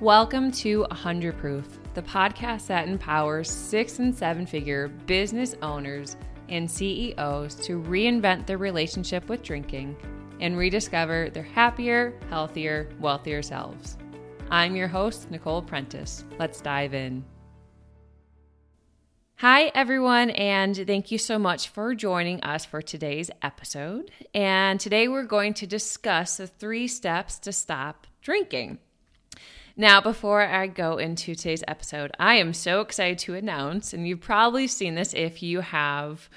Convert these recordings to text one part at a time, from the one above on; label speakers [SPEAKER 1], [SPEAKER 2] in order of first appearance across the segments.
[SPEAKER 1] Welcome to 100 Proof, the podcast that empowers six and seven figure business owners and CEOs to reinvent their relationship with drinking and rediscover their happier, healthier, wealthier selves. I'm your host, Nicole Prentice. Let's dive in. Hi, everyone, and thank you so much for joining us for today's episode. And today we're going to discuss the three steps to stop drinking. Now, before I go into today's episode, I am so excited to announce, and you've probably seen this if you have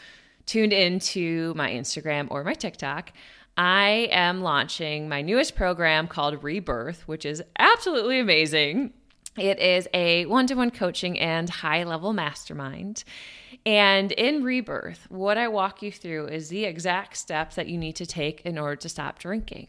[SPEAKER 1] tuned into my Instagram or my TikTok. I am launching my newest program called Rebirth, which is absolutely amazing. It is a one to one coaching and high level mastermind. And in Rebirth, what I walk you through is the exact steps that you need to take in order to stop drinking.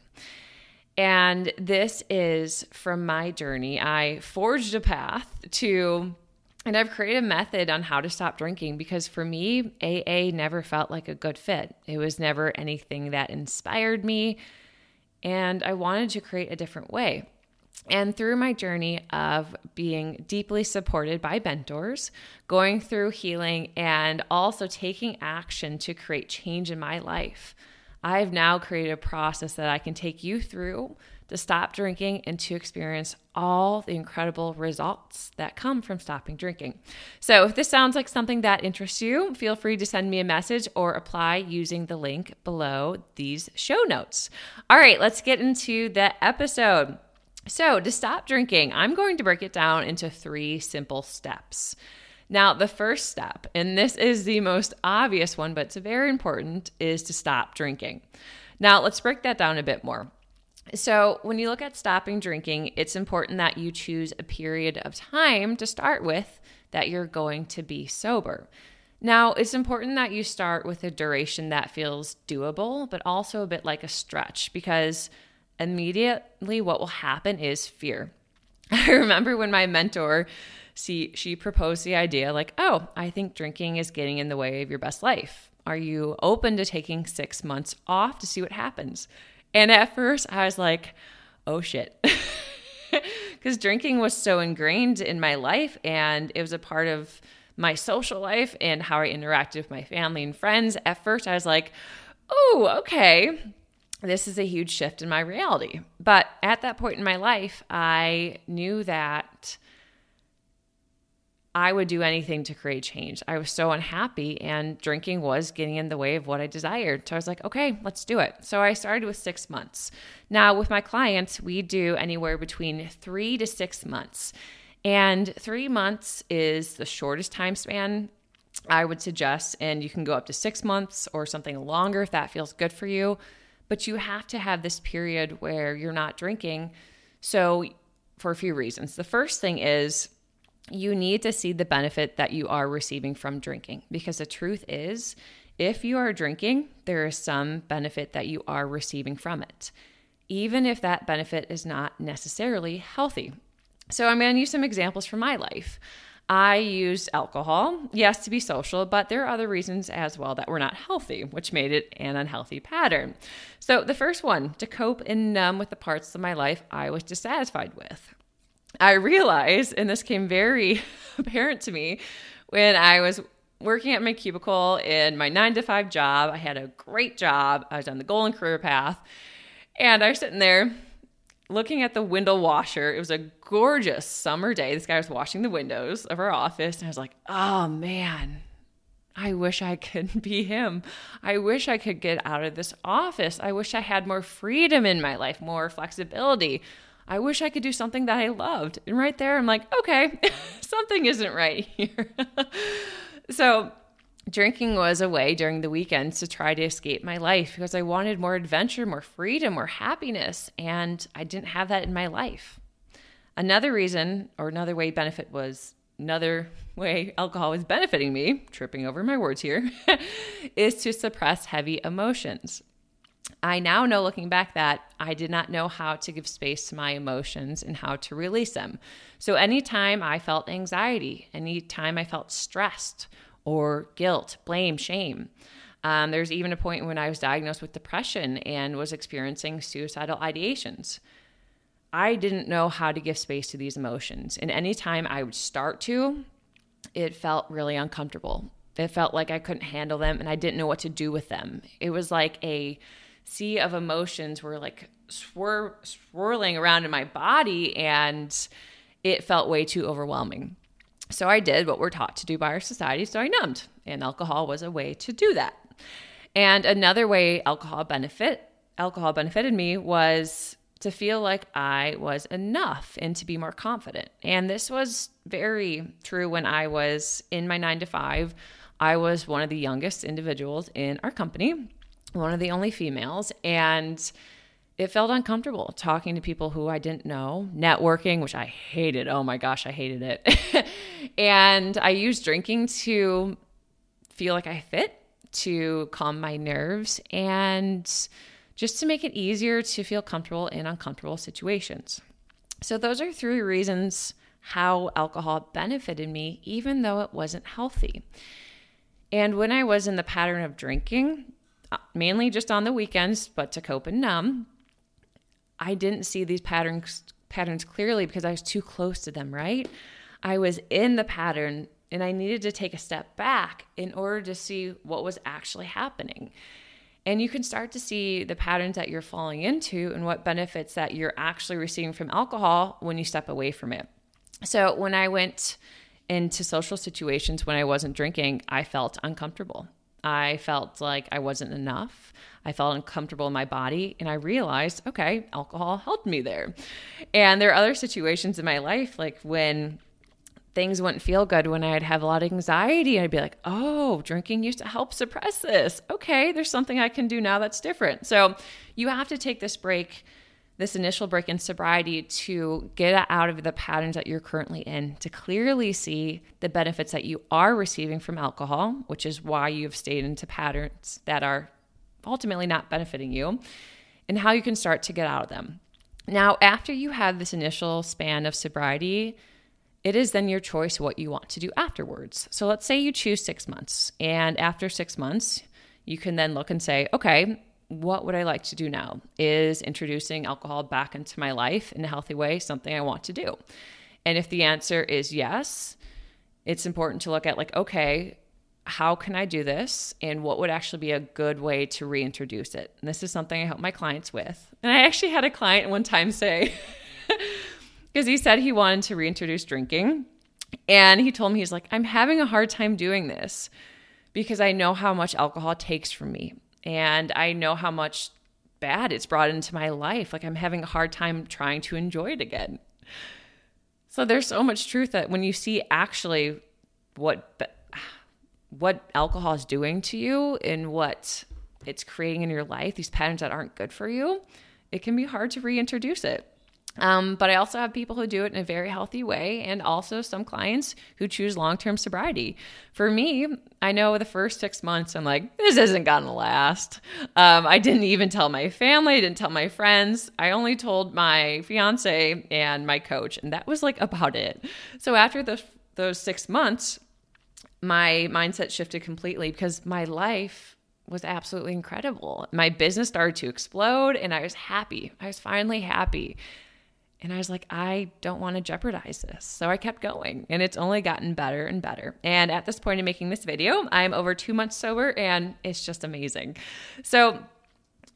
[SPEAKER 1] And this is from my journey. I forged a path to, and I've created a method on how to stop drinking because for me, AA never felt like a good fit. It was never anything that inspired me. And I wanted to create a different way. And through my journey of being deeply supported by mentors, going through healing, and also taking action to create change in my life, I've now created a process that I can take you through to stop drinking and to experience all the incredible results that come from stopping drinking. So, if this sounds like something that interests you, feel free to send me a message or apply using the link below these show notes. All right, let's get into the episode. So, to stop drinking, I'm going to break it down into three simple steps. Now, the first step, and this is the most obvious one, but it's very important, is to stop drinking. Now, let's break that down a bit more. So, when you look at stopping drinking, it's important that you choose a period of time to start with that you're going to be sober. Now, it's important that you start with a duration that feels doable, but also a bit like a stretch because immediately what will happen is fear. I remember when my mentor she she proposed the idea like, "Oh, I think drinking is getting in the way of your best life. Are you open to taking 6 months off to see what happens?" And at first, I was like, "Oh shit." Cuz drinking was so ingrained in my life and it was a part of my social life and how I interacted with my family and friends. At first, I was like, "Oh, okay." This is a huge shift in my reality. But at that point in my life, I knew that I would do anything to create change. I was so unhappy, and drinking was getting in the way of what I desired. So I was like, okay, let's do it. So I started with six months. Now, with my clients, we do anywhere between three to six months. And three months is the shortest time span I would suggest. And you can go up to six months or something longer if that feels good for you. But you have to have this period where you're not drinking. So, for a few reasons. The first thing is, you need to see the benefit that you are receiving from drinking because the truth is, if you are drinking, there is some benefit that you are receiving from it, even if that benefit is not necessarily healthy. So, I'm going to use some examples from my life. I use alcohol, yes, to be social, but there are other reasons as well that were not healthy, which made it an unhealthy pattern. So, the first one, to cope and numb with the parts of my life I was dissatisfied with. I realized, and this came very apparent to me when I was working at my cubicle in my nine to five job. I had a great job, I was on the golden career path, and I was sitting there looking at the window washer. It was a gorgeous summer day. This guy was washing the windows of our office, and I was like, oh man. I wish I could be him. I wish I could get out of this office. I wish I had more freedom in my life, more flexibility. I wish I could do something that I loved. And right there, I'm like, okay, something isn't right here. so, drinking was a way during the weekends to try to escape my life because I wanted more adventure, more freedom, more happiness. And I didn't have that in my life. Another reason, or another way benefit was another way alcohol was benefiting me, tripping over my words here, is to suppress heavy emotions. I now know looking back that I did not know how to give space to my emotions and how to release them. So anytime I felt anxiety, anytime I felt stressed or guilt, blame, shame, um, there's even a point when I was diagnosed with depression and was experiencing suicidal ideations. I didn't know how to give space to these emotions. And anytime I would start to, it felt really uncomfortable. It felt like I couldn't handle them and I didn't know what to do with them. It was like a sea of emotions were like swir- swirling around in my body and it felt way too overwhelming. So I did what we're taught to do by our society. So I numbed, and alcohol was a way to do that. And another way alcohol benefit alcohol benefited me was to feel like I was enough and to be more confident. And this was very true when I was in my 9 to 5. I was one of the youngest individuals in our company, one of the only females, and it felt uncomfortable talking to people who I didn't know, networking, which I hated. Oh my gosh, I hated it. and I used drinking to feel like I fit, to calm my nerves, and just to make it easier to feel comfortable in uncomfortable situations. So, those are three reasons how alcohol benefited me, even though it wasn't healthy. And when I was in the pattern of drinking, Uh, mainly just on the weekends, but to cope and numb, I didn't see these patterns patterns clearly because I was too close to them, right? I was in the pattern and I needed to take a step back in order to see what was actually happening. And you can start to see the patterns that you're falling into and what benefits that you're actually receiving from alcohol when you step away from it. So, when I went into social situations when I wasn't drinking, I felt uncomfortable. I felt like I wasn't enough. I felt uncomfortable in my body. And I realized, okay, alcohol helped me there. And there are other situations in my life, like when things wouldn't feel good, when I'd have a lot of anxiety, I'd be like, oh, drinking used to help suppress this. Okay, there's something I can do now that's different. So you have to take this break this initial break in sobriety to get out of the patterns that you're currently in, to clearly see the benefits that you are receiving from alcohol, which is why you've stayed into patterns that are ultimately not benefiting you, and how you can start to get out of them. Now, after you have this initial span of sobriety, it is then your choice what you want to do afterwards. So let's say you choose six months, and after six months, you can then look and say, okay, what would I like to do now? Is introducing alcohol back into my life in a healthy way something I want to do? And if the answer is yes, it's important to look at, like, okay, how can I do this? And what would actually be a good way to reintroduce it? And this is something I help my clients with. And I actually had a client one time say, because he said he wanted to reintroduce drinking. And he told me, he's like, I'm having a hard time doing this because I know how much alcohol takes from me and I know how much bad it's brought into my life. Like I'm having a hard time trying to enjoy it again. So there's so much truth that when you see actually what what alcohol is doing to you and what it's creating in your life, these patterns that aren't good for you, it can be hard to reintroduce it. Um, but I also have people who do it in a very healthy way, and also some clients who choose long term sobriety. For me, I know the first six months, I'm like, this isn't gonna last. Um, I didn't even tell my family, I didn't tell my friends. I only told my fiance and my coach, and that was like about it. So after the, those six months, my mindset shifted completely because my life was absolutely incredible. My business started to explode, and I was happy. I was finally happy. And I was like, I don't want to jeopardize this. So I kept going and it's only gotten better and better. And at this point in making this video, I'm over two months sober and it's just amazing. So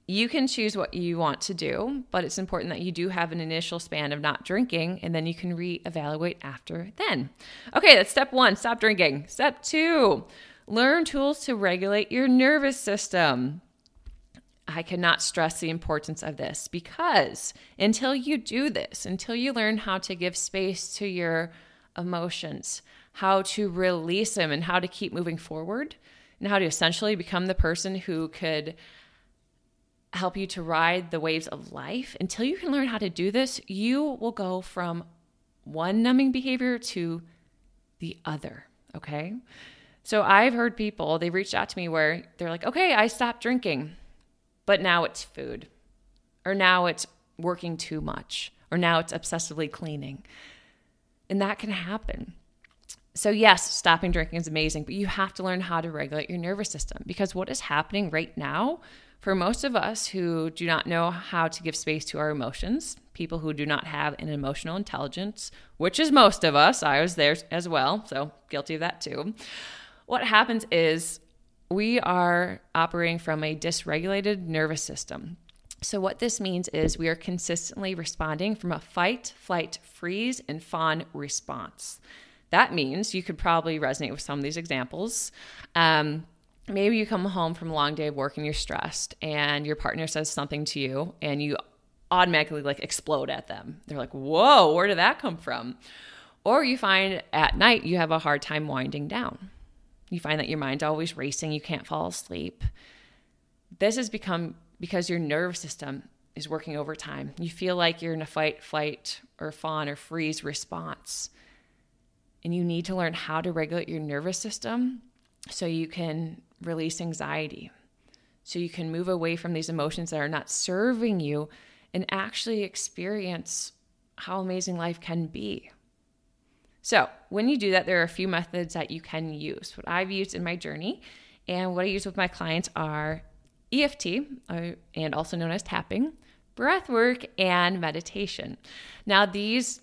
[SPEAKER 1] you can choose what you want to do, but it's important that you do have an initial span of not drinking and then you can reevaluate after then. Okay, that's step one stop drinking. Step two, learn tools to regulate your nervous system. I cannot stress the importance of this because until you do this, until you learn how to give space to your emotions, how to release them, and how to keep moving forward, and how to essentially become the person who could help you to ride the waves of life, until you can learn how to do this, you will go from one numbing behavior to the other. Okay. So I've heard people, they've reached out to me where they're like, okay, I stopped drinking but now it's food, or now it's working too much, or now it's obsessively cleaning. And that can happen. So, yes, stopping drinking is amazing, but you have to learn how to regulate your nervous system because what is happening right now For most of us who do not know how to give space to our emotions, people who do not have an emotional intelligence, which is most of us, I was there as well, so guilty of that too. What happens is we are operating from a dysregulated nervous system. So, what this means is we are consistently responding from a fight, flight, freeze, and fawn response. That means you could probably resonate with some of these examples. Um, maybe you come home from a long day of work and you're stressed, and your partner says something to you, and you automatically like explode at them. They're like, whoa, where did that come from? Or you find at night you have a hard time winding down. You find that your mind's always racing, you can't fall asleep. This has become because your nervous system is working overtime. You feel like you're in a fight, flight, or fawn or freeze response. And you need to learn how to regulate your nervous system so you can release anxiety, so you can move away from these emotions that are not serving you and actually experience how amazing life can be. So, when you do that, there are a few methods that you can use. What I've used in my journey and what I use with my clients are EFT, uh, and also known as tapping, breath work, and meditation. Now, these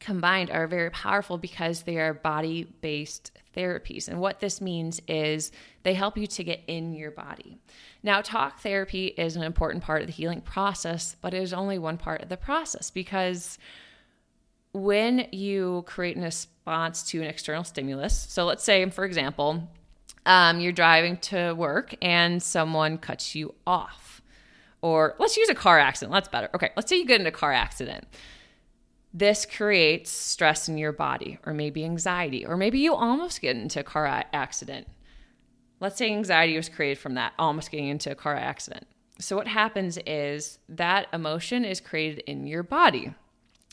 [SPEAKER 1] combined are very powerful because they are body based therapies. And what this means is they help you to get in your body. Now, talk therapy is an important part of the healing process, but it is only one part of the process because when you create a response to an external stimulus, so let's say, for example, um, you're driving to work and someone cuts you off. Or let's use a car accident. That's better. Okay, let's say you get in a car accident this creates stress in your body, or maybe anxiety, or maybe you almost get into a car accident. Let's say anxiety was created from that, almost getting into a car accident. So, what happens is that emotion is created in your body.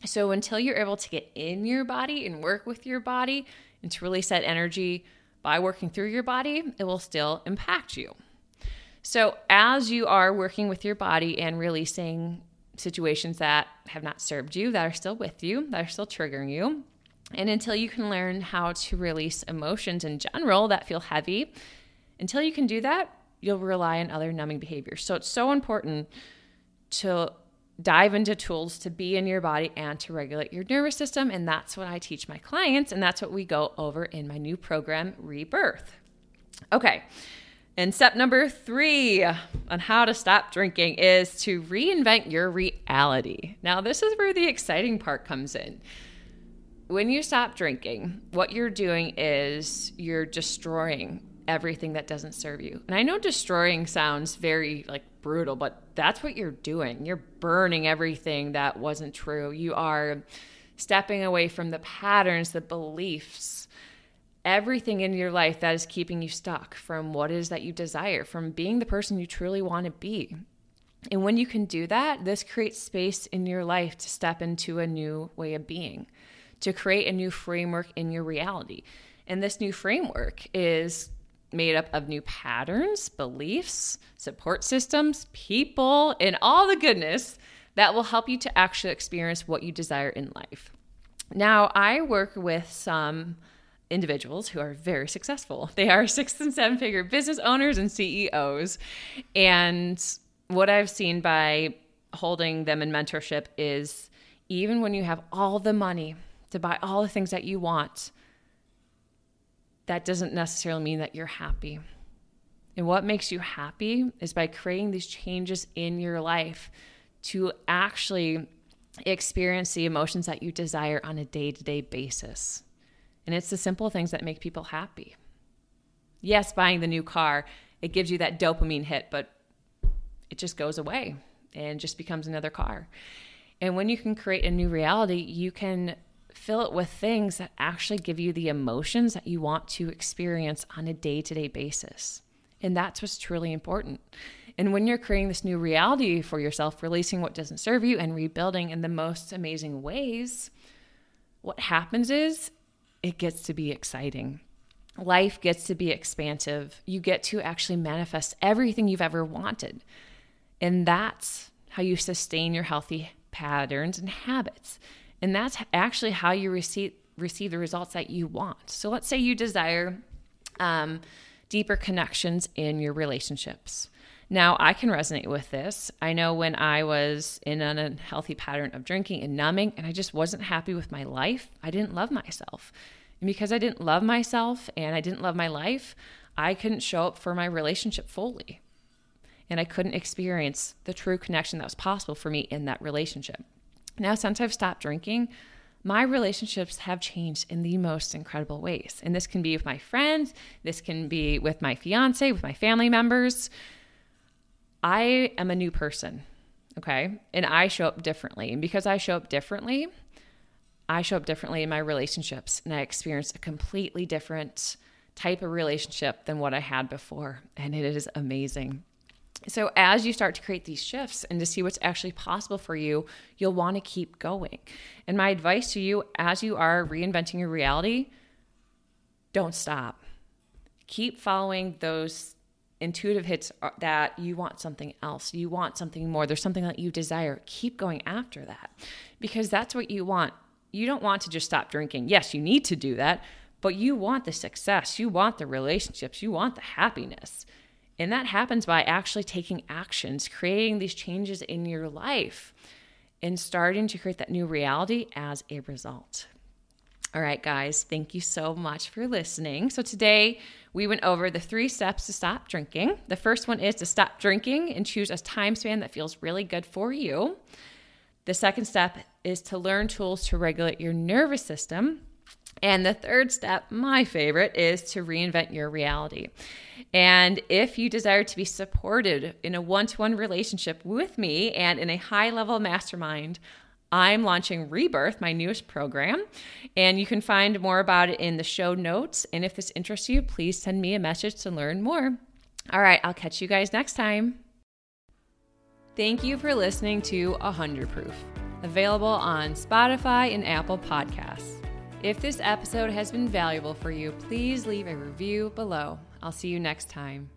[SPEAKER 1] So, until you're able to get in your body and work with your body and to release that energy by working through your body, it will still impact you. So, as you are working with your body and releasing situations that have not served you, that are still with you, that are still triggering you. And until you can learn how to release emotions in general that feel heavy, until you can do that, you'll rely on other numbing behaviors. So it's so important to dive into tools to be in your body and to regulate your nervous system. And that's what I teach my clients. And that's what we go over in my new program, Rebirth. Okay. And step number three on how to stop drinking is to reinvent your reality. Now, this is where the exciting part comes in. When you stop drinking, what you're doing is you're destroying everything that doesn't serve you. And I know destroying sounds very like brutal, but that's what you're doing. You're burning everything that wasn't true. You are stepping away from the patterns, the beliefs, everything in your life that is keeping you stuck from what is that you desire, from being the person you truly want to be. And when you can do that, this creates space in your life to step into a new way of being, to create a new framework in your reality. And this new framework is made up of new patterns, beliefs, support systems, people, and all the goodness that will help you to actually experience what you desire in life. Now, I work with some individuals who are very successful. They are six and seven figure business owners and CEOs. And what I've seen by holding them in mentorship is even when you have all the money to buy all the things that you want, that doesn't necessarily mean that you're happy. And what makes you happy is by creating these changes in your life to actually experience the emotions that you desire on a day to day basis. And it's the simple things that make people happy. Yes, buying the new car, it gives you that dopamine hit, but it just goes away and just becomes another car. And when you can create a new reality, you can fill it with things that actually give you the emotions that you want to experience on a day to day basis. And that's what's truly important. And when you're creating this new reality for yourself, releasing what doesn't serve you and rebuilding in the most amazing ways, what happens is it gets to be exciting. Life gets to be expansive. You get to actually manifest everything you've ever wanted. And that's how you sustain your healthy patterns and habits. And that's actually how you receive receive the results that you want. So let's say you desire um, deeper connections in your relationships. Now, I can resonate with this. I know when I was in an unhealthy pattern of drinking and numbing, and I just wasn't happy with my life, I didn't love myself. And because I didn't love myself and I didn't love my life, I couldn't show up for my relationship fully. And I couldn't experience the true connection that was possible for me in that relationship. Now, since I've stopped drinking, my relationships have changed in the most incredible ways. And this can be with my friends, this can be with my fiance, with my family members. I am a new person, okay? And I show up differently. And because I show up differently, I show up differently in my relationships and I experience a completely different type of relationship than what I had before. And it is amazing. So, as you start to create these shifts and to see what's actually possible for you, you'll want to keep going. And my advice to you as you are reinventing your reality, don't stop. Keep following those intuitive hits uh, that you want something else, you want something more, there's something that you desire, keep going after that because that's what you want. You don't want to just stop drinking. Yes, you need to do that, but you want the success, you want the relationships, you want the happiness. And that happens by actually taking actions, creating these changes in your life, and starting to create that new reality as a result. All right, guys, thank you so much for listening. So, today we went over the three steps to stop drinking. The first one is to stop drinking and choose a time span that feels really good for you. The second step is to learn tools to regulate your nervous system. And the third step, my favorite, is to reinvent your reality. And if you desire to be supported in a one to one relationship with me and in a high level mastermind, I'm launching Rebirth, my newest program, and you can find more about it in the show notes. And if this interests you, please send me a message to learn more. All right, I'll catch you guys next time. Thank you for listening to 100 Proof, available on Spotify and Apple Podcasts. If this episode has been valuable for you, please leave a review below. I'll see you next time.